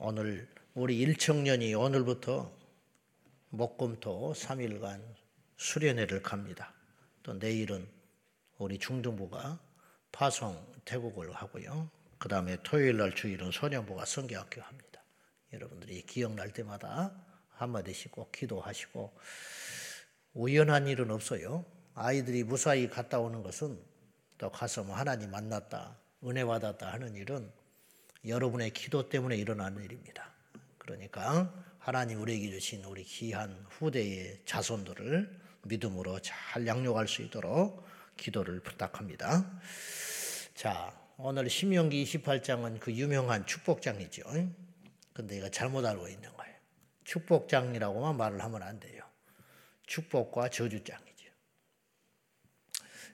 오늘 우리 일청년이 오늘부터 목금토 3일간 수련회를 갑니다. 또 내일은 우리 중등부가 파송 태국을 하고요. 그 다음에 토요일 날 주일은 소년부가 성교학교 합니다. 여러분들이 기억날 때마다 한마디씩 꼭 기도하시고 우연한 일은 없어요. 아이들이 무사히 갔다 오는 것은 또 가서 뭐 하나님 만났다, 은혜 받았다 하는 일은 여러분의 기도 때문에 일어나는 일입니다. 그러니까 하나님 우리에게 주신 우리 귀한 후대의 자손들을 믿음으로 잘 양육할 수 있도록 기도를 부탁합니다. 자, 오늘 신명기 28장은 그 유명한 축복장이죠. 근데 이거 잘못 알고 있는 거예요. 축복장이라고만 말을 하면 안 돼요. 축복과 저주장이죠.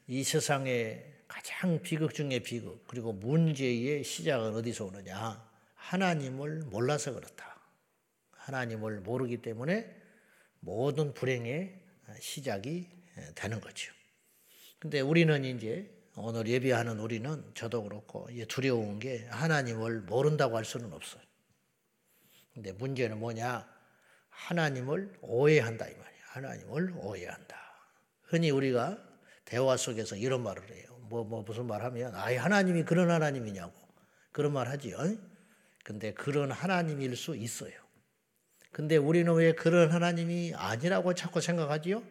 이 세상에 가장 비극 중의 비극, 그리고 문제의 시작은 어디서 오느냐? 하나님을 몰라서 그렇다. 하나님을 모르기 때문에 모든 불행의 시작이 되는 거죠. 근데 우리는 이제 오늘 예배하는 우리는 저도 그렇고 두려운 게 하나님을 모른다고 할 수는 없어요. 근데 문제는 뭐냐? 하나님을 오해한다 이 말이야. 하나님을 오해한다. 흔히 우리가 대화 속에서 이런 말을 해요. 뭐, 뭐 무슨 말 하면, 아 하나님이 그런 하나님이냐고. 그런 말 하지요. 근데 그런 하나님일 수 있어요. 근데 우리는 왜 그런 하나님이 아니라고 자꾸 생각하지요?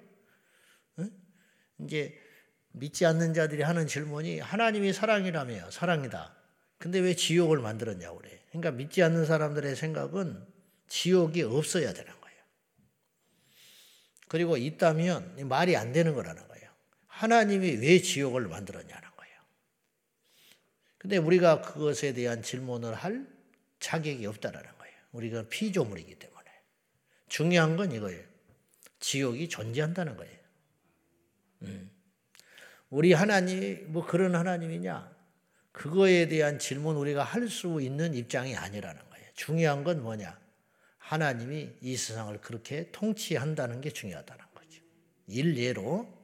응? 이제 믿지 않는 자들이 하는 질문이 하나님이 사랑이라며 사랑이다. 근데 왜 지옥을 만들었냐고 그래. 그러니까 믿지 않는 사람들의 생각은 지옥이 없어야 되는 거예요. 그리고 있다면 말이 안 되는 거라는 거예요. 하나님이 왜 지옥을 만들었냐는 거예요. 근데 우리가 그것에 대한 질문을 할 자격이 없다라는 거예요. 우리가 피조물이기 때문에. 중요한 건 이거예요. 지옥이 존재한다는 거예요. 음. 우리 하나님이 뭐 그런 하나님이냐? 그거에 대한 질문 우리가 할 수 있는 입장이 아니라는 거예요. 중요한 건 뭐냐? 하나님이 이 세상을 그렇게 통치한다는 게 중요하다는 거죠. 일례로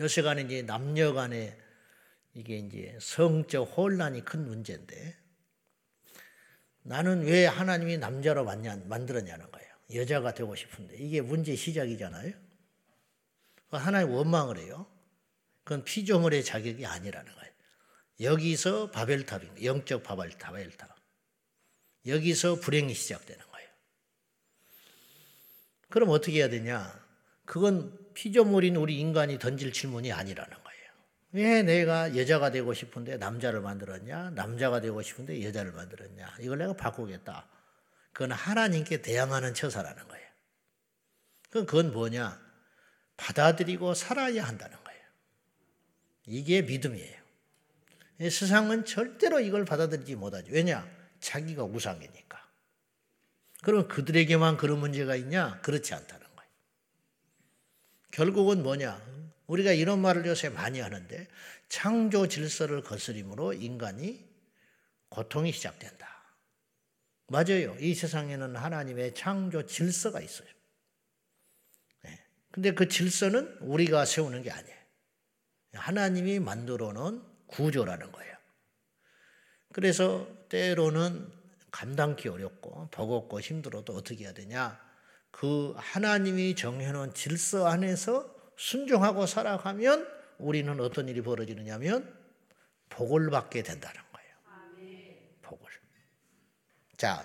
요새 간에 이제 남녀 간에 이게 이제 성적 혼란이 큰 문제인데 나는 왜 하나님이 남자로 만들었냐는 거예요. 여자가 되고 싶은데 이게 문제 시작이잖아요. 하나님 원망을 해요. 그건 피조물의 자격이 아니라는 거예요. 여기서 바벨탑입니다. 영적 바벨탑, 바벨탑. 여기서 불행이 시작되는 거예요. 그럼 어떻게 해야 되냐? 그건 피조물인 우리 인간이 던질 질문이 아니라는 거예요. 왜 내가 여자가 되고 싶은데 남자를 만들었냐? 남자가 되고 싶은데 여자를 만들었냐? 이걸 내가 바꾸겠다. 그건 하나님께 대항하는 처사라는 거예요. 그건 그건 뭐냐? 받아들이고 살아야 한다는 거예요. 이게 믿음이에요. 세상은 절대로 이걸 받아들이지 못하죠. 왜냐? 자기가 우상이니까. 그럼 그들에게만 그런 문제가 있냐? 그렇지 않다는. 결국은 뭐냐? 우리가 이런 말을 요새 많이 하는데 창조 질서를 거스림으로 인간이 고통이 시작된다. 맞아요. 이 세상에는 하나님의 창조 질서가 있어요. 네. 근데 그 질서는 우리가 세우는 게 아니에요. 하나님이 만들어 놓은 구조라는 거예요. 그래서 때로는 감당기 어렵고 버겁고 힘들어도 어떻게 해야 되냐? 그 하나님이 정해놓은 질서 안에서 순종하고 살아가면 우리는 어떤 일이 벌어지느냐면 복을 받게 된다는 거예요. 복을. 자,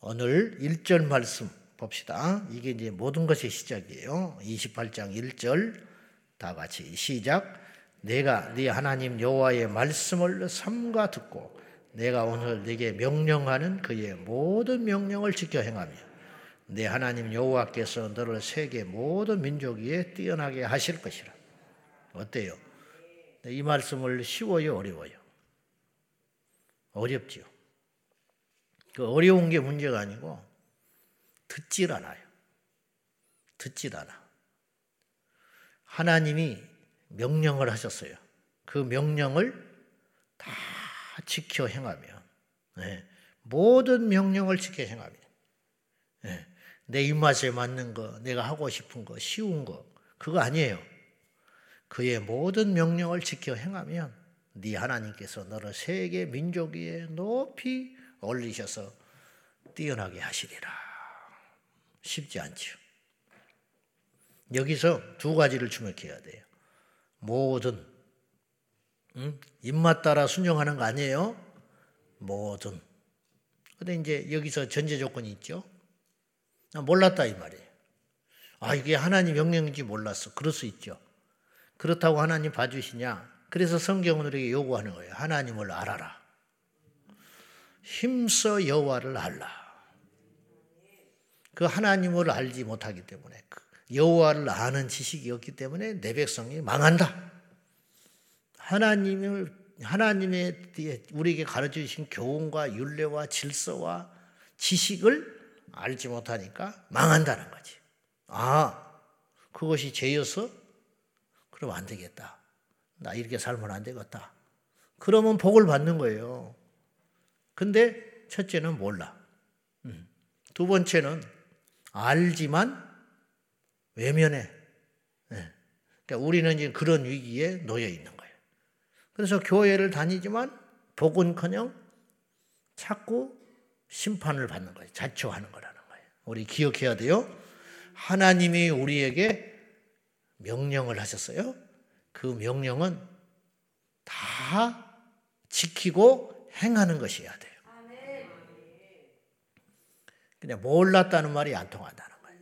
오늘 1절 말씀 봅시다. 이게 이제 모든 것의 시작이에요. 28장 1절 다 같이 시작. 내가 네 하나님 여호와의 말씀을 삼가 듣고 내가 오늘 네게 명령하는 그의 모든 명령을 지켜 행하며 내 하나님 여호와께서 너를 세계 모든 민족 위에 뛰어나게 하실 것이라. 어때요? 이 말씀을 쉬워요, 어려워요? 어렵지요. 그 어려운 게 문제가 아니고 듣질 않아요. 듣질 않아. 하나님이 명령을 하셨어요. 그 명령을 다 지켜 행하면 네. 모든 명령을 지켜 행하면 네. 내 입맛에 맞는 거, 내가 하고 싶은 거, 쉬운 거, 그거 아니에요. 그의 모든 명령을 지켜 행하면 네 하나님께서 너를 세계 민족 위에 높이 올리셔서 뛰어나게 하시리라. 쉽지 않죠. 여기서 두 가지를 주목해야 돼요. 모든 음? 입맛 따라 순종하는 거 아니에요? 모든. 근데 이제 여기서 전제 조건이 있죠. 몰랐다 이 말이에요. 아 이게 하나님 명령인지 몰랐어. 그럴 수 있죠. 그렇다고 하나님 봐주시냐? 그래서 성경은 우리에게 요구하는 거예요. 하나님을 알아라. 힘써 여호와를 알라. 그 하나님을 알지 못하기 때문에 그 여호와를 아는 지식이 없기 때문에 내 백성이 망한다. 하나님을 하나님의 우리에게 가르쳐 주신 교훈과 윤례와 질서와 지식을 알지 못하니까 망한다는 거지. 아, 그것이 죄여서 그럼 안 되겠다. 나 이렇게 살면 안 되겠다. 그러면 복을 받는 거예요. 근데 첫째는 몰라. 음. 두 번째는 알지만 외면해. 네. 그러니까 우리는 이제 그런 위기에 놓여 있는 거예요. 그래서 교회를 다니지만 복은커녕 자꾸 심판을 받는 거예요. 자초하는 거라는 거예요. 우리 기억해야 돼요. 하나님이 우리에게 명령을 하셨어요. 그 명령은 다 지키고 행하는 것이어야 돼요. 그냥 몰랐다는 말이 안 통한다는 거예요.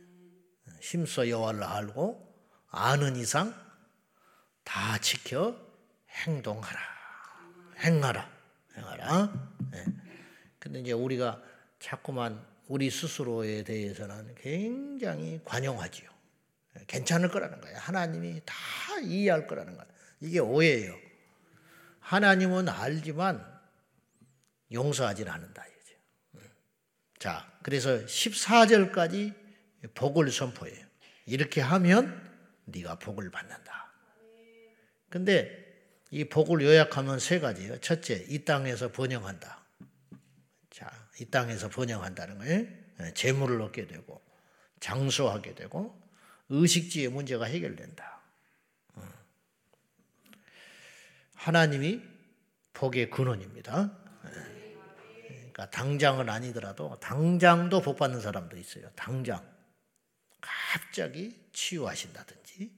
힘써 여호와를 알고 아는 이상 다 지켜 행동하라. 행하라. 행하라. 네. 근데 이제 우리가 자꾸만 우리 스스로에 대해서는 굉장히 관용하지요. 괜찮을 거라는 거예요. 하나님이 다 이해할 거라는 거예요. 이게 오해예요. 하나님은 알지만 용서하지 않는다. 자, 그래서 14절까지 복을 선포해요. 이렇게 하면 네가 복을 받는다. 근데 이 복을 요약하면 세 가지예요. 첫째, 이 땅에서 번영한다. 자, 이 땅에서 번영한다는 거예요. 예, 재물을 얻게 되고 장수하게 되고 의식주의 문제가 해결된다. 어. 하나님이 복의 근원입니다. 그러니까 당장은 아니더라도 당장도 복 받는 사람도 있어요. 당장 갑자기 치유하신다든지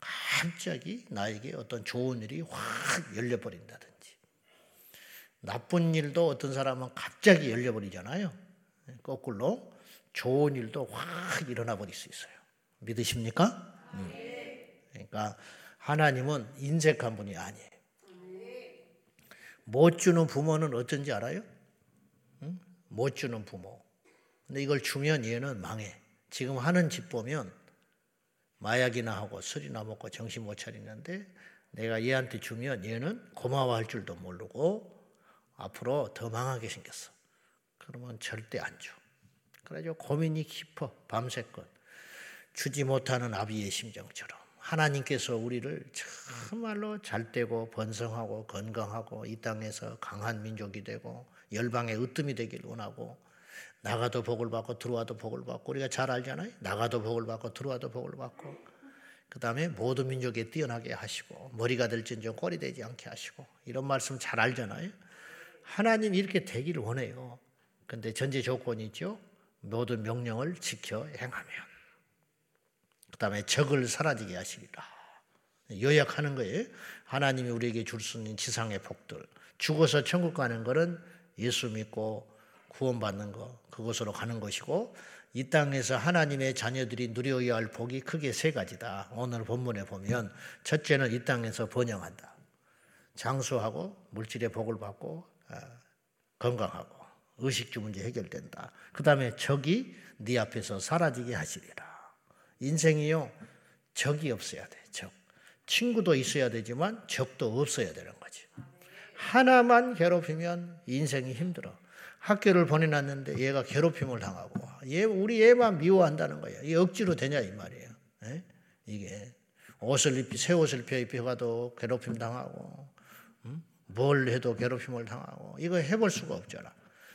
갑자기 나에게 어떤 좋은 일이 확 열려버린다든지 나쁜 일도 어떤 사람은 갑자기 열려버리잖아요. 거꾸로 좋은 일도 확 일어나 버릴 수 있어요. 믿으십니까? 음. 그러니까 하나님은 인색한 분이 아니에요. 못 주는 부모는 어쩐지 알아요? 응? 못 주는 부모. 근데 이걸 주면 얘는 망해. 지금 하는 집 보면 마약이나 하고 술이나 먹고 정신 못 차리는데 내가 얘한테 주면 얘는 고마워할 줄도 모르고 앞으로 더 망하게 생겼어. 그러면 절대 안 줘. 그래가지고 고민이 깊어 밤새껏. 주지 못하는 아비의 심정처럼 하나님께서 우리를 정말로 잘되고 번성하고 건강하고 이 땅에서 강한 민족이 되고 열방의 으뜸이 되길 원하고 나가도 복을 받고 들어와도 복을 받고 우리가 잘 알잖아요. 나가도 복을 받고 들어와도 복을 받고 그 다음에 모든 민족에 뛰어나게 하시고 머리가 될진정 꼴이 되지 않게 하시고 이런 말씀 잘 알잖아요. 하나님 이렇게 되기를 원해요. 근데 전제 조건이 있죠. 모든 명령을 지켜 행하면 그 다음에 적을 사라지게 하시리라. 요약하는 거예요. 하나님이 우리에게 줄 수 있는 지상의 복들. 죽어서 천국 가는 것은 예수 믿고 구원받는 것, 그곳으로 가는 것이고, 이 땅에서 하나님의 자녀들이 누려야 할 복이 크게 세 가지다. 오늘 본문에 보면, 첫째는 이 땅에서 번영한다. 장수하고 물질의 복을 받고, 아, 건강하고, 의식주 문제 해결된다. 그 다음에 적이 네 앞에서 사라지게 하시리라. 인생이요, 적이 없어야 돼, 적. 친구도 있어야 되지만 적도 없어야 되는 거지. 하나만 괴롭히면 인생이 힘들어. 학교를 보내놨는데 얘가 괴롭힘을 당하고, 얘, 우리 애만 미워한다는 거야. 이 억지로 되냐, 이 말이에요. 이게. 옷을 입히, 새 옷을 펴 입혀가도 괴롭힘 당하고, 음? 뭘 해도 괴롭힘을 당하고, 이거 해볼 수가 없잖아.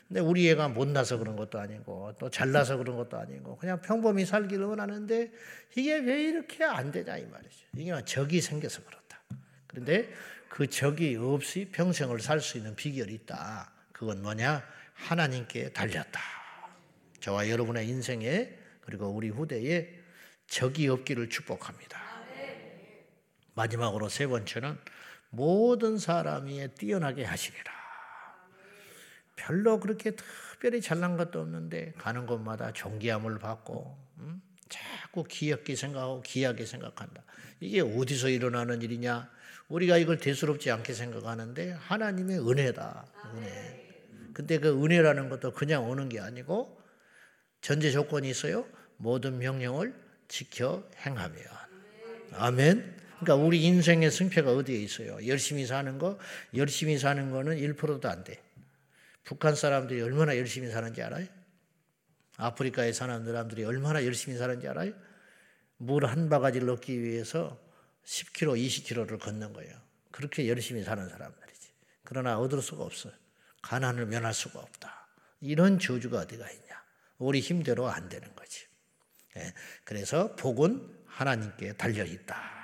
근데 우리 애가 못나서 그런 것도 아니고 또 잘나서 그런 것도 아니고 그냥 평범히 살기를 원하는데 이게 왜 이렇게 안 되냐 이 말이죠. 이게 적이 생겨서 그렇다. 그런데 그 적이 없이 평생을 살 수 있는 비결이 있다. 그건 뭐냐? 하나님께 달렸다. 저와 여러분의 인생에 그리고 우리 후대에 적이 없기를 축복합니다. 마지막으로 세 번째는 모든 사람이 뛰어나게 하시리라. 별로 그렇게 특별히 잘난 것도 없는데 가는 곳마다 존귀함을 받고 음? 자꾸 귀엽게 생각하고 귀하게 생각한다. 이게 어디서 일어나는 일이냐? 우리가 이걸 대수롭지 않게 생각하는데 하나님의 은혜다. 은혜. 근데 그 은혜라는 것도 그냥 오는 게 아니고 전제 조건이 있어요. 모든 명령을 지켜 행하면. 아멘. 그러니까 우리 인생의 승패가 어디에 있어요? 열심히 사는 거, 열심히 사는 거는 1%도 안 돼. 북한 사람들이 얼마나 열심히 사는지 알아요? 아프리카에 사는 사람들이 얼마나 열심히 사는지 알아요? 물 한 바가지를 얻기 위해서 10km, 20km를 걷는 거예요. 그렇게 열심히 사는 사람들이지. 그러나 얻을 수가 없어요. 가난을 면할 수가 없다. 이런 저주가 어디가 있냐? 우리 힘대로 안 되는 거지. 예, 그래서 복은 하나님께 달려 있다.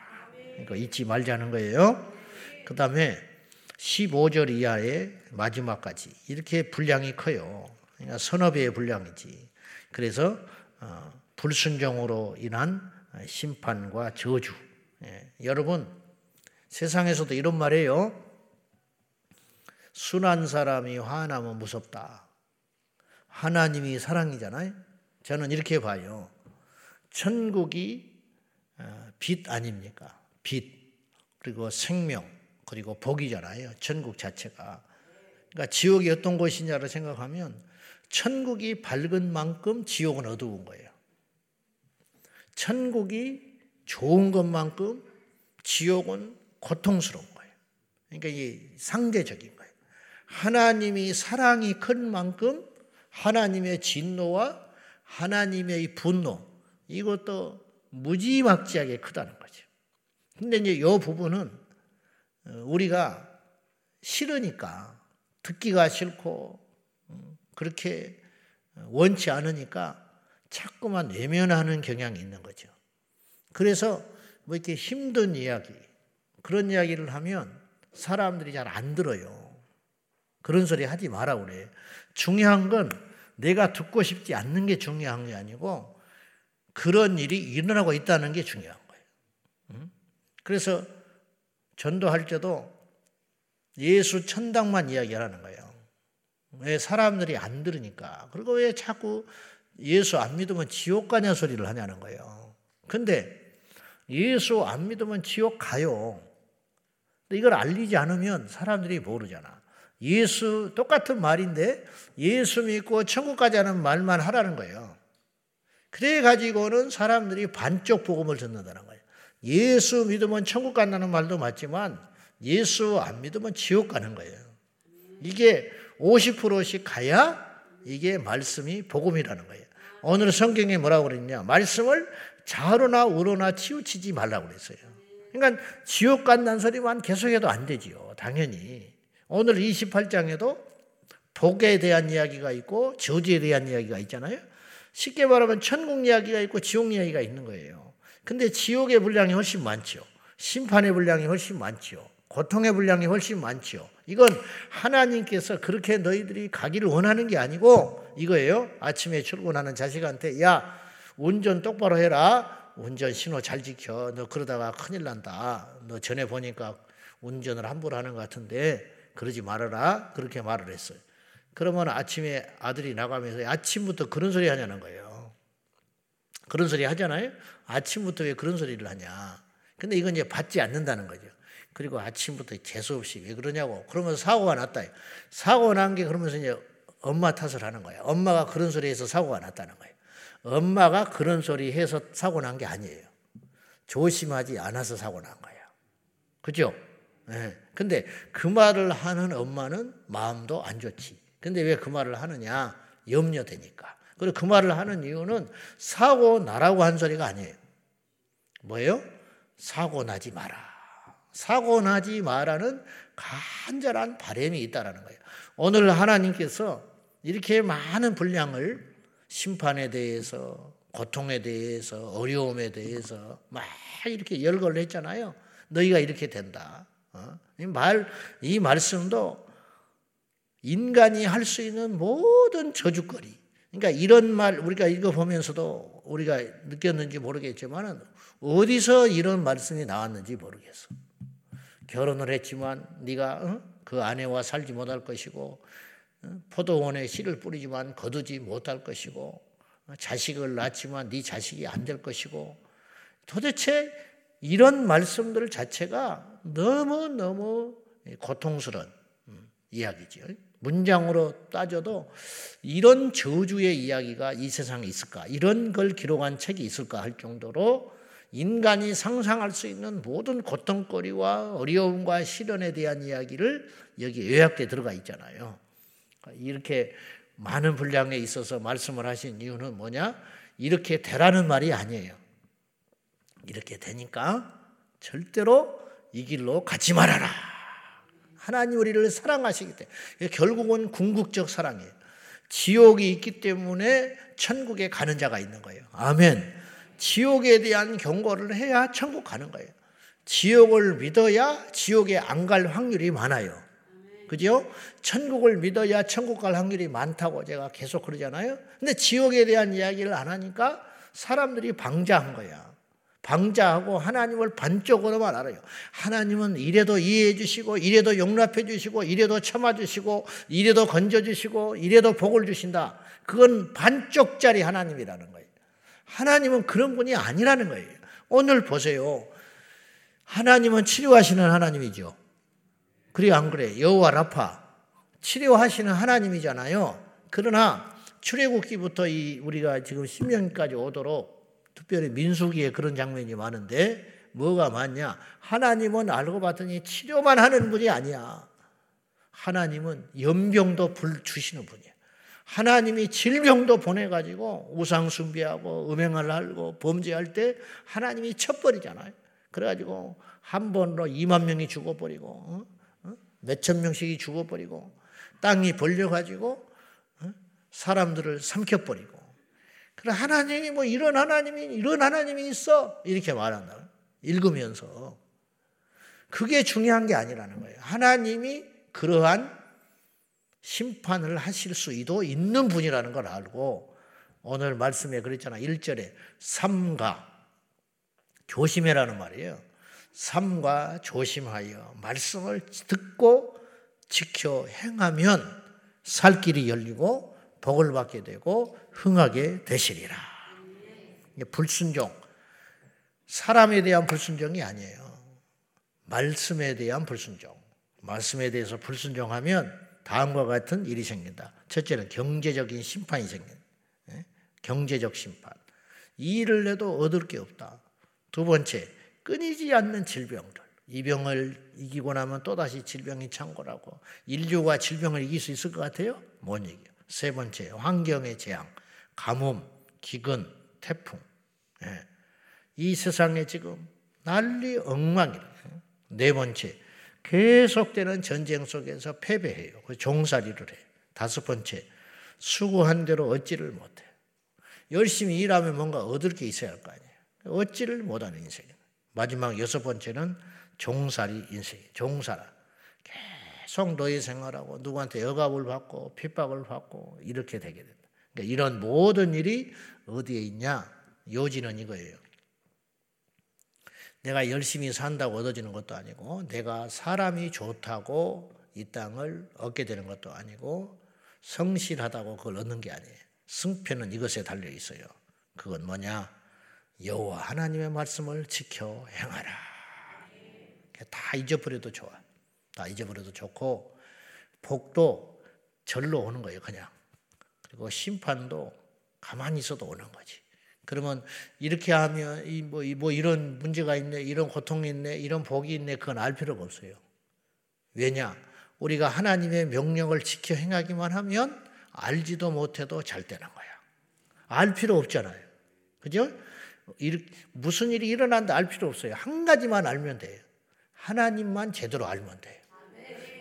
그러니까 잊지 말자는 거예요. 그 다음에 15절 이하의 마지막까지 이렇게 분량이 커요. 그러니까 서너 배의 분량이지. 그래서 어, 불순종으로 인한 심판과 저주. 예, 여러분 세상에서도 이런 말이에요. 순한 사람이 화나면 무섭다. 하나님이 사랑이잖아요. 저는 이렇게 봐요. 천국이 어, 빛 아닙니까? 빛 그리고 생명 그리고 복이잖아요. 천국 자체가. 그러니까 지옥이 어떤 곳이냐를 생각하면 천국이 밝은 만큼 지옥은 어두운 거예요. 천국이 좋은 것만큼 지옥은 고통스러운 거예요. 그러니까 이게 상대적인 거예요. 하나님이 사랑이 큰 만큼 하나님의 진노와 하나님의 분노 이것도 무지막지하게 크다는 거죠. 근데 이제 이 부분은 어, 우리가 싫으니까 듣기가 싫고 음, 그렇게 원치 않으니까 자꾸만 외면하는 경향이 있는 거죠. 그래서 뭐 이렇게 힘든 이야기 그런 이야기를 하면 사람들이 잘 안 들어요. 그런 소리 하지 마라 그래. 중요한 건 내가 듣고 싶지 않는 게 중요한 게 아니고 그런 일이 일어나고 있다는 게 중요한 거예요. 그래서 전도할 때도 예수 천당만 이야기하는 거예요. 왜 사람들이 안 들으니까. 그리고 왜 자꾸 예수 안 믿으면 지옥 가냐 소리를 하냐는 거예요. 근데 예수 안 믿으면 지옥 가요. 이걸 알리지 않으면 사람들이 모르잖아. 예수 똑같은 말인데 예수 믿고 천국 가자는 말만 하라는 거예요. 그래 가지고는 사람들이 반쪽 복음을 듣는다는 거예요. 예수 믿으면 천국 간다는 말도 맞지만 예수 안 믿으면 지옥 가는 거예요. 이게 50%씩 가야 이게 말씀이 복음이라는 거예요. 오늘 성경에 뭐라고 그랬냐? 말씀을 좌로나 우로나 치우치지 말라고 그랬어요. 그러니까 지옥 간다는 소리만 계속해도 안 되지요. 당연히. 오늘 28장에도 복에 대한 이야기가 있고 저주에 대한 이야기가 있잖아요. 쉽게 말하면 천국 이야기가 있고 지옥 이야기가 있는 거예요. 근데 지옥의 분량이 훨씬 많죠. 심판의 분량이 훨씬 많죠. 고통의 분량이 훨씬 많죠. 이건 하나님께서 그렇게 너희들이 가기를 원하는 게 아니고 이거예요. 아침에 출근하는 자식한테 야 운전 똑바로 해라. 운전 신호 잘 지켜. 너 그러다가 큰일 난다. 너 전에 보니까 운전을 함부로 하는 것 같은데 그러지 말아라. 그렇게 말을 했어요. 그러면 아침에 아들이 나가면서 아침부터 그런 소리 하냐는 거예요. 그런 소리 하잖아요. 아침부터 왜 그런 소리를 하냐. 근데 이건 이제 받지 않는다는 거죠. 그리고 아침부터 재수없이 왜 그러냐고. 그러면서 사고가 났다. 사고 난 게 그러면서 이제 엄마 탓을 하는 거예요. 엄마가 그런 소리 해서 사고가 났다는 거예요. 엄마가 그런 소리 해서 사고 난 게 아니에요. 조심하지 않아서 사고 난 거예요. 그죠? 네. 근데 그 말을 하는 엄마는 마음도 안 좋지. 근데 왜 그 말을 하느냐? 염려되니까. 그리고 그 말을 하는 이유는 사고 나라고 한 소리가 아니에요. 뭐예요? 사고 나지 마라. 사고 나지 마라는 간절한 바람이 있다라는 거예요. 오늘 하나님께서 이렇게 많은 분량을 심판에 대해서, 고통에 대해서, 어려움에 대해서 막 이렇게 열거를 했잖아요. 너희가 이렇게 된다. 어? 이 말, 이 말씀도 인간이 할 수 있는 모든 저주거리. 그러니까 이런 말 우리가 읽어보면서도 우리가 느꼈는지 모르겠지만 어디서 이런 말씀이 나왔는지 모르겠어. 결혼을 했지만 네가 어? 그 아내와 살지 못할 것이고 어? 포도원에 씨를 뿌리지만 거두지 못할 것이고 어? 자식을 낳지만 네 자식이 안 될 것이고 도대체 이런 말씀들 자체가 너무너무 고통스러운 음, 이야기죠. 문장으로 따져도 이런 저주의 이야기가 이 세상에 있을까? 이런 걸 기록한 책이 있을까 할 정도로 인간이 상상할 수 있는 모든 고통거리와 어려움과 시련에 대한 이야기를 여기 요약돼 들어가 있잖아요. 이렇게 많은 분량에 있어서 말씀을 하신 이유는 뭐냐? 이렇게 되라는 말이 아니에요. 이렇게 되니까 절대로 이 길로 가지 말아라. 하나님 우리를 사랑하시기 때문에 결국은 궁극적 사랑이에요. 지옥이 있기 때문에 천국에 가는 자가 있는 거예요. 아멘. 지옥에 대한 경고를 해야 천국 가는 거예요. 지옥을 믿어야 지옥에 안 갈 확률이 많아요. 그죠? 천국을 믿어야 천국 갈 확률이 많다고 제가 계속 그러잖아요. 근데 지옥에 대한 이야기를 안 하니까 사람들이 방자한 거야. 방자하고 하나님을 반쪽으로만 알아요. 하나님은 이래도 이해해 주시고, 이래도 용납해 주시고, 이래도 참아 주시고, 이래도 건져 주시고, 이래도 복을 주신다. 그건 반쪽짜리 하나님이라는 거예요. 하나님은 그런 분이 아니라는 거예요. 오늘 보세요. 하나님은 치료하시는 하나님이죠. 그래 안 그래? 여호와 라파 치료하시는 하나님이잖아요. 그러나 출애굽기부터 이 우리가 지금 신명까지 오도록 특별히 민수기에 그런 장면이 많은데 뭐가 많냐? 하나님은 알고 봤더니 치료만 하는 분이 아니야. 하나님은 연병도 불 주시는 분이야. 하나님이 질병도 보내가지고 우상 숭배하고 음행을 하고 범죄할 때 하나님이 쳐버리잖아요. 그래가지고 한 번으로 2만 명이 죽어버리고 어? 어? 몇천 명씩이 죽어버리고 땅이 벌려가지고 어? 사람들을 삼켜버리고 그래 하나님이 뭐 이런 하나님이 이런 하나님이 있어 이렇게 말한다. 읽으면서 그게 중요한 게 아니라는 거예요. 하나님이 그러한 심판을 하실 수도 있는 분이라는 걸 알고 오늘 말씀에 그랬잖아. 1절에 삼가 조심해라는 말이에요. 삼가 조심하여 말씀을 듣고 지켜 행하면 살 길이 열리고 복을 받게 되고 흥하게 되시리라. 불순종. 사람에 대한 불순종이 아니에요. 말씀에 대한 불순종. 말씀에 대해서 불순종하면 다음과 같은 일이 생긴다. 첫째는 경제적인 심판이 생긴다. 예? 경제적 심판. 이 일을 내도 얻을 게 없다. 두 번째, 끊이지 않는 질병들. 이 병을 이기고 나면 또다시 질병이 창궐하고 인류가 질병을 이길 수 있을 것 같아요? 못 이겨. 세 번째, 환경의 재앙, 가뭄, 기근, 태풍. 예. 이 세상에 지금 난리 엉망이네. 네 번째, 계속되는 전쟁 속에서 패배해요. 그 종살이를 해. 다섯 번째, 수고한 대로 얻지를 못해. 열심히 일하면 뭔가 얻을 게 있어야 할 거 아니에요. 얻지를 못하는 인생이에요. 마지막 여섯 번째는 종살이 인생이에요. 종살아. 계속 노예 생활하고 누구한테 억압을 받고 핍박을 받고 이렇게 되게 된다. 그러니까 이런 모든 일이 어디에 있냐? 요지는 이거예요. 내가 열심히 산다고 얻어지는 것도 아니고 내가 사람이 좋다고 이 땅을 얻게 되는 것도 아니고 성실하다고 그걸 얻는 게 아니에요. 승패는 이것에 달려 있어요. 그건 뭐냐? 여호와 하나님의 말씀을 지켜 행하라. 다 잊어버려도 좋아. 다 잊어버려도 좋고 복도 절로 오는 거예요, 그냥. 그리고 심판도 가만히 있어도 오는 거지. 그러면 이렇게 하면 이 뭐, 뭐 이런 문제가 있네, 이런 고통이 있네, 이런 복이 있네, 그건 알 필요가 없어요. 왜냐? 우리가 하나님의 명령을 지켜 행하기만 하면 알지도 못해도 잘 되는 거야. 알 필요 없잖아요. 그죠? 무슨 일이 일어난다 알 필요 없어요. 한 가지만 알면 돼요. 하나님만 제대로 알면 돼요.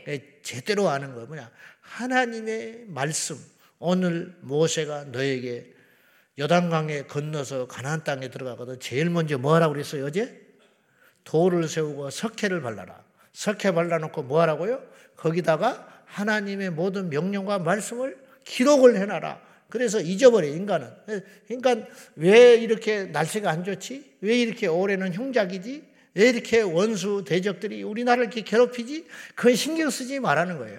예, 제대로 아는 거 뭐냐? 하나님의 말씀. 오늘 모세가 너에게 여단강에 건너서 가나안 땅에 들어가거든 제일 먼저 뭐라고 그랬어요 어제? 돌을 세우고 석회를 발라라. 석회 발라놓고 뭐 하라고요? 거기다가 하나님의 모든 명령과 말씀을 기록을 해놔라. 그래서 잊어버려 인간은. 그러니까 왜 이렇게 날씨가 안 좋지? 왜 이렇게 올해는 흉작이지? 왜 이렇게 원수 대적들이 우리나라를 이렇게 괴롭히지? 그건 신경 쓰지 말라는 거예요.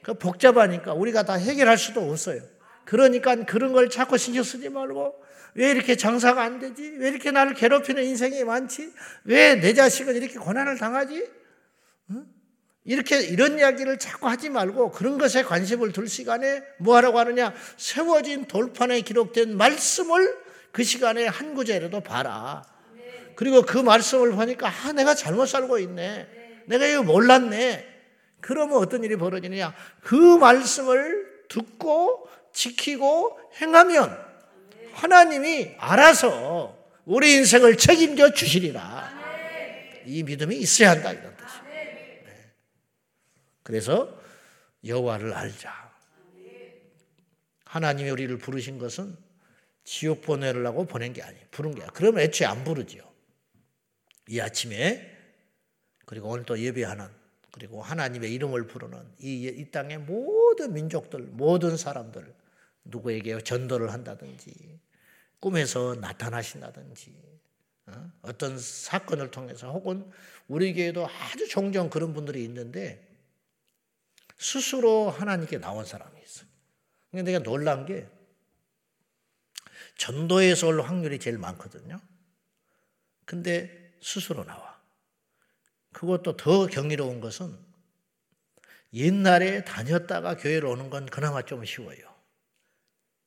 그 복잡하니까 우리가 다 해결할 수도 없어요. 그러니까 그런 걸 자꾸 신경 쓰지 말고 왜 이렇게 장사가 안 되지? 왜 이렇게 나를 괴롭히는 인생이 많지? 왜 내 자식은 이렇게 고난을 당하지? 응? 이렇게 이런 이야기를 자꾸 하지 말고 그런 것에 관심을 둘 시간에 뭐 하라고 하느냐? 세워진 돌판에 기록된 말씀을 그 시간에 한 구절이라도 봐라. 그리고 그 말씀을 보니까 아 내가 잘못 살고 있네. 내가 이거 몰랐네. 그러면 어떤 일이 벌어지느냐? 그 말씀을 듣고 지키고 행하면 하나님이 알아서 우리 인생을 책임져 주시리라. 이 믿음이 있어야 한다 이런 뜻이에요. 네. 그래서 여호와를 알자. 하나님이 우리를 부르신 것은 지옥 보내려고 보낸 게 아니에요. 부른 게 아니에요. 그러면 애초에 안 부르지요. 이 아침에 그리고 오늘 또 예배하는 그리고 하나님의 이름을 부르는 이, 이 땅의 모든 민족들, 모든 사람들 누구에게 전도를 한다든지 꿈에서 나타나신다든지 어? 떤 사건을 통해서 혹은 우리 교회도 아주 종종 그런 분들이 있는데 스스로 하나님께 나온 사람이 있어요. 근데 내가 놀란 게 전도에서 올 확률이 제일 많거든요. 근데 스스로 나와. 그것도 더 경이로운 것은 옛날에 다녔다가 교회를 오는 건 그나마 좀 쉬워요.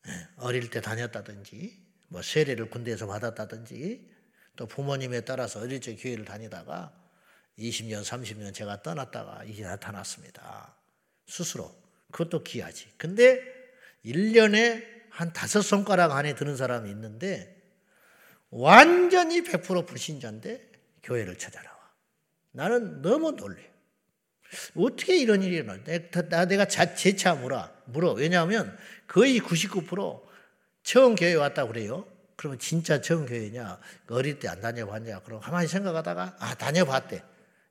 예, 어릴 때 다녔다든지, 뭐 세례를 군대에서 받았다든지, 또 부모님에 따라서 어릴 적 교회를 다니다가 20년, 30년 제가 떠났다가 이제 나타났습니다. 스스로. 그것도 귀하지. 근데 1년에 한 다섯 손가락 안에 드는 사람이 있는데 완전히 100% 불신자인데 교회를 찾아나와. 나는 너무 놀래. 어떻게 이런 일이 일어나? 내가, 내가 재차 물어. 물어. 왜냐하면 거의 99% 처음 교회 왔다 그래요. 그러면 진짜 처음 교회냐? 어릴 때 안 다녀봤냐? 그럼 가만히 생각하다가 아 다녀봤대.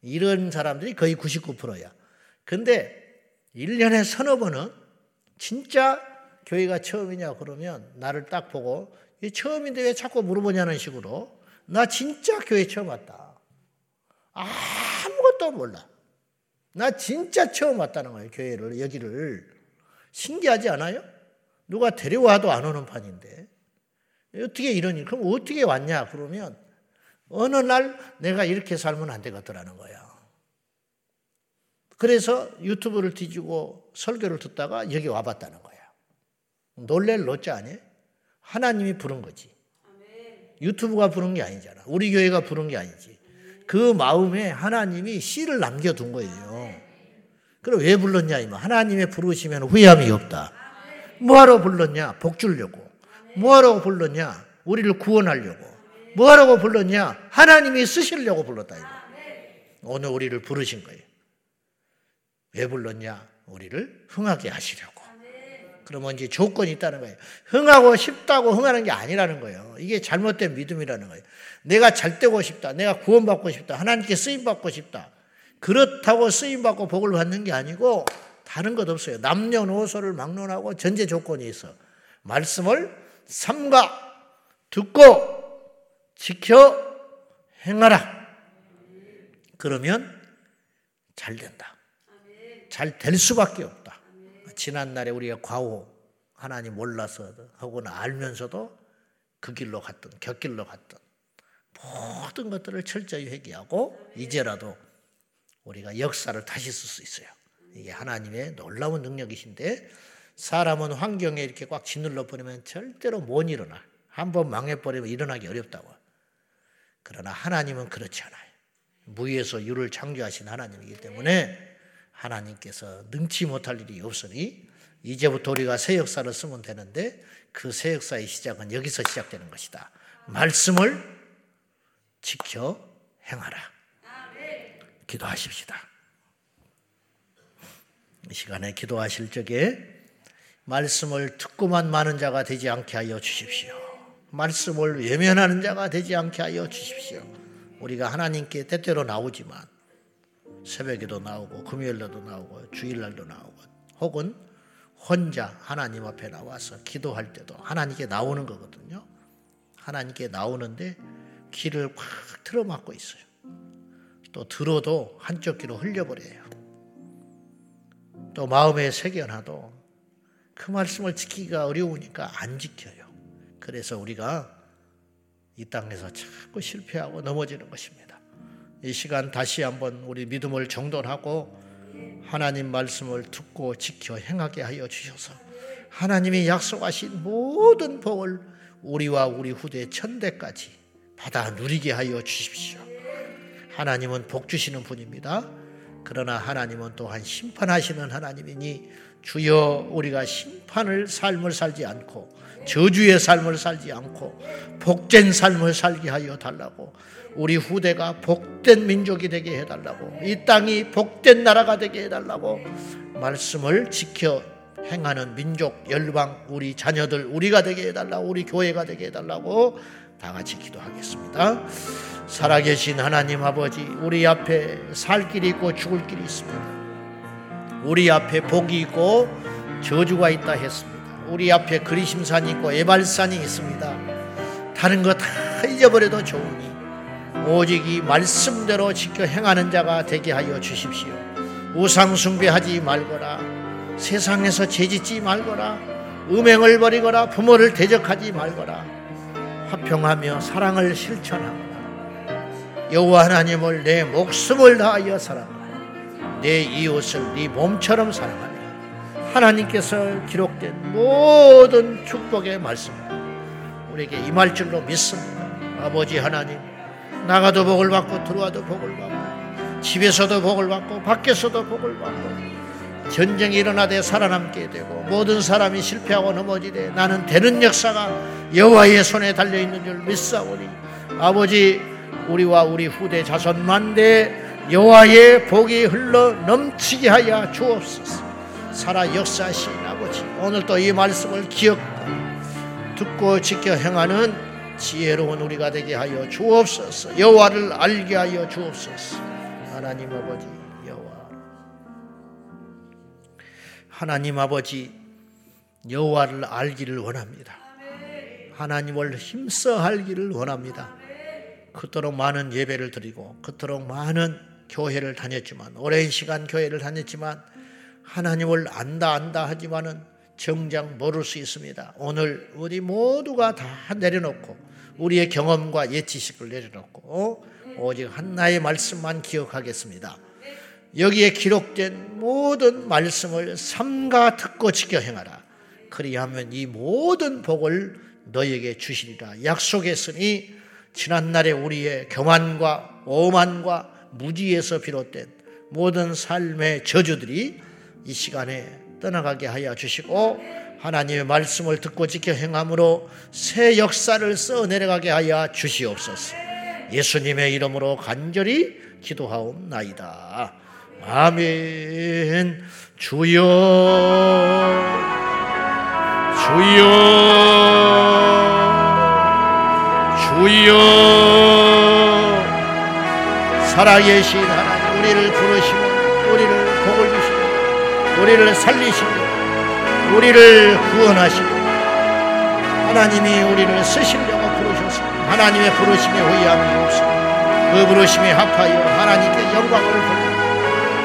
이런 사람들이 거의 99%야. 근데 1년에 서너 번은 진짜 교회가 처음이냐 그러면 나를 딱 보고 처음인데 왜 자꾸 물어보냐는 식으로 나 진짜 교회 처음 왔다. 아무것도 몰라. 나 진짜 처음 왔다는 거예요. 교회를 여기를 신기하지 않아요? 누가 데려와도 안 오는 판인데 어떻게 일? 그럼 어떻게 왔냐? 그러면 어느 날 내가 이렇게 살면 안 되겠더라는 거야. 그래서 유튜브를 뒤지고 설교를 듣다가 여기 와봤다는 거야. 놀랄 노자 아니에요? 하나님이 부른 거지. 유튜브가 부른 게 아니잖아. 우리 교회가 부른 게 아니지. 그 마음에 하나님이 씨를 남겨둔 거예요. 그럼 왜 불렀냐, 이말. 하나님의 부르시면 후회함이 없다. 뭐하러 불렀냐? 복 주려고. 뭐하러 불렀냐? 우리를 구원하려고. 뭐하라고 불렀냐? 하나님이 쓰시려고 불렀다. 이거. 오늘 우리를 부르신 거예요. 왜 불렀냐? 우리를 흥하게 하시려고. 그러면 이제 조건이 있다는 거예요. 흥하고 싶다고 흥하는 게 아니라는 거예요. 이게 잘못된 믿음이라는 거예요. 내가 잘 되고 싶다. 내가 구원받고 싶다. 하나님께 쓰임받고 싶다. 그렇다고 쓰임받고 복을 받는 게 아니고 다른 것 없어요. 남녀노소를 막론하고 전제 조건이 있어. 말씀을 삼가 듣고 지켜 행하라. 그러면 잘 된다. 잘 될 수밖에 없다. 지난날에 우리가 과오 하나님 몰라서 하거나 알면서도 그 길로 갔던 곁길로 갔던 모든 것들을 철저히 회개하고 이제라도 우리가 역사를 다시 쓸 수 있어요. 이게 하나님의 놀라운 능력이신데 사람은 환경에 이렇게 꽉 짓눌러 버리면 절대로 못 일어나. 한번 망해버리면 일어나기 어렵다고. 그러나 하나님은 그렇지 않아요. 무에서 유를 창조하신 하나님이기 때문에 하나님께서 능치 못할 일이 없으니 이제부터 우리가 새 역사를 쓰면 되는데 그 새 역사의 시작은 여기서 시작되는 것이다. 말씀을 지켜 행하라. 기도하십시다. 이 시간에 기도하실 적에 말씀을 듣고만 많은 자가 되지 않게 하여 주십시오. 말씀을 외면하는 자가 되지 않게 하여 주십시오. 우리가 하나님께 때때로 나오지만 새벽에도 나오고 금요일날도 나오고 주일날도 나오고 혹은 혼자 하나님 앞에 나와서 기도할 때도 하나님께 나오는 거거든요. 하나님께 나오는데 귀를 꽉 틀어막고 있어요. 또 들어도 한쪽 귀로 흘려버려요. 또 마음에 새겨놔도 그 말씀을 지키기가 어려우니까 안 지켜요. 그래서 우리가 이 땅에서 자꾸 실패하고 넘어지는 것입니다. 이 시간 다시 한번 우리 믿음을 정돈하고 하나님 말씀을 듣고 지켜 행하게 하여 주셔서 하나님이 약속하신 모든 복을 우리와 우리 후대 천대까지 받아 누리게 하여 주십시오. 하나님은 복 주시는 분입니다. 그러나 하나님은 또한 심판하시는 하나님이니 주여 우리가 심판을 삶을 살지 않고 저주의 삶을 살지 않고 복된 삶을 살게 하여 달라고 우리 후대가 복된 민족이 되게 해달라고 이 땅이 복된 나라가 되게 해달라고 말씀을 지켜 행하는 민족 열방 우리 자녀들 우리가 되게 해달라고 우리 교회가 되게 해달라고 다 같이 기도하겠습니다. 살아계신 하나님 아버지 우리 앞에 살 길이 있고 죽을 길이 있습니다. 우리 앞에 복이 있고 저주가 있다 했습니다. 우리 앞에 그리심산이 있고 에발산이 있습니다. 다른 거 다 잊어버려도 좋으니 오직 이 말씀대로 지켜 행하는 자가 되게 하여 주십시오. 우상 숭배하지 말거라. 세상에서 죄짓지 말거라. 음행을 버리거라. 부모를 대적하지 말거라. 화평하며 사랑을 실천하거라. 여호와 하나님을 내 목숨을 다하여 사랑하라. 내 이웃을 네 몸처럼 사랑하라. 하나님께서 기록된 모든 축복의 말씀 우리에게 임할 줄로 믿습니다. 아버지 하나님 나가도 복을 받고 들어와도 복을 받고 집에서도 복을 받고 밖에서도 복을 받고 전쟁이 일어나되 살아남게 되고 모든 사람이 실패하고 넘어지되 나는 되는 역사가 여호와의 손에 달려 있는 줄 믿사오니 아버지 우리와 우리 후대 자손 만대 여호와의 복이 흘러 넘치게 하여 주옵소서. 살아 역사하신 아버지 오늘도 이 말씀을 기억하고 듣고 지켜 행하는 지혜로운 우리가 되게 하여 주옵소서. 여호와를 알게 하여 주옵소서. 하나님 아버지 여호와. 하나님 아버지 여호와를 알기를 원합니다. 하나님을 힘써 알기를 원합니다. 그토록 많은 예배를 드리고 그토록 많은 교회를 다녔지만 오랜 시간 교회를 다녔지만 하나님을 안다 안다 하지만은 정작 모를 수 있습니다. 오늘 우리 모두가 다 내려놓고 우리의 경험과 예 지식을 내려놓고 오직 한나의 말씀만 기억하겠습니다. 여기에 기록된 모든 말씀을 삼가 듣고 지켜 행하라. 그리하면 이 모든 복을 너에게 주시리라. 약속했으니 지난날에 우리의 교만과 오만과 무지에서 비롯된 모든 삶의 저주들이 이 시간에 떠나가게 하여 주시고 하나님의 말씀을 듣고 지켜 행함으로 새 역사를 써 내려가게 하여 주시옵소서. 예수님의 이름으로 간절히 기도하옵나이다. 아멘. 주여, 주여, 주여, 살아계신 하나님, 우리를 부르시고, 우리를 복을 우리를 살리시고 우리를 구원하시고 하나님이 우리를 쓰시려고 부르셨습니다. 하나님의 부르심에 후회함이 없습니다. 그 부르심에 합하여 하나님께 영광을 돌리고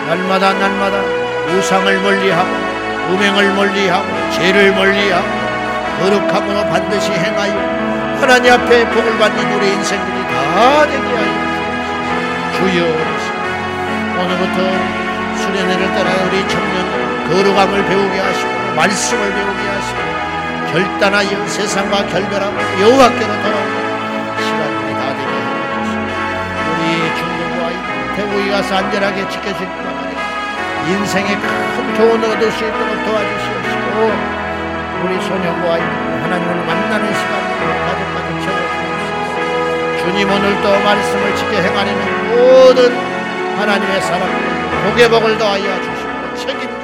날마다 날마다 우상을 멀리하고 음행을 멀리하고 죄를 멀리하고 거룩함으로 반드시 행하여 하나님 앞에 복을 받는 우리 인생들이 다 되게 하여 주여 오늘부터 수련회를 따라 우리 청년 거룩함을 배우게 하시고 말씀을 배우게 하시고 결단하여 세상과 결별하고 여호와께로 돌아오는 시간이 다 되게 하옵소서. 우리 중국과 태국에 가서 안전하게 지켜질 뿐만 인생에 큰 교훈을 얻을 수 있도록 도와주시옵시고 우리 소년과 하나님을 만나는 시간으로 가족까지 채워주옵소서. 주님 오늘도 말씀을 지켜 행하려는 모든 하나님의 사람들 복의 복을 더하여 주시고 책임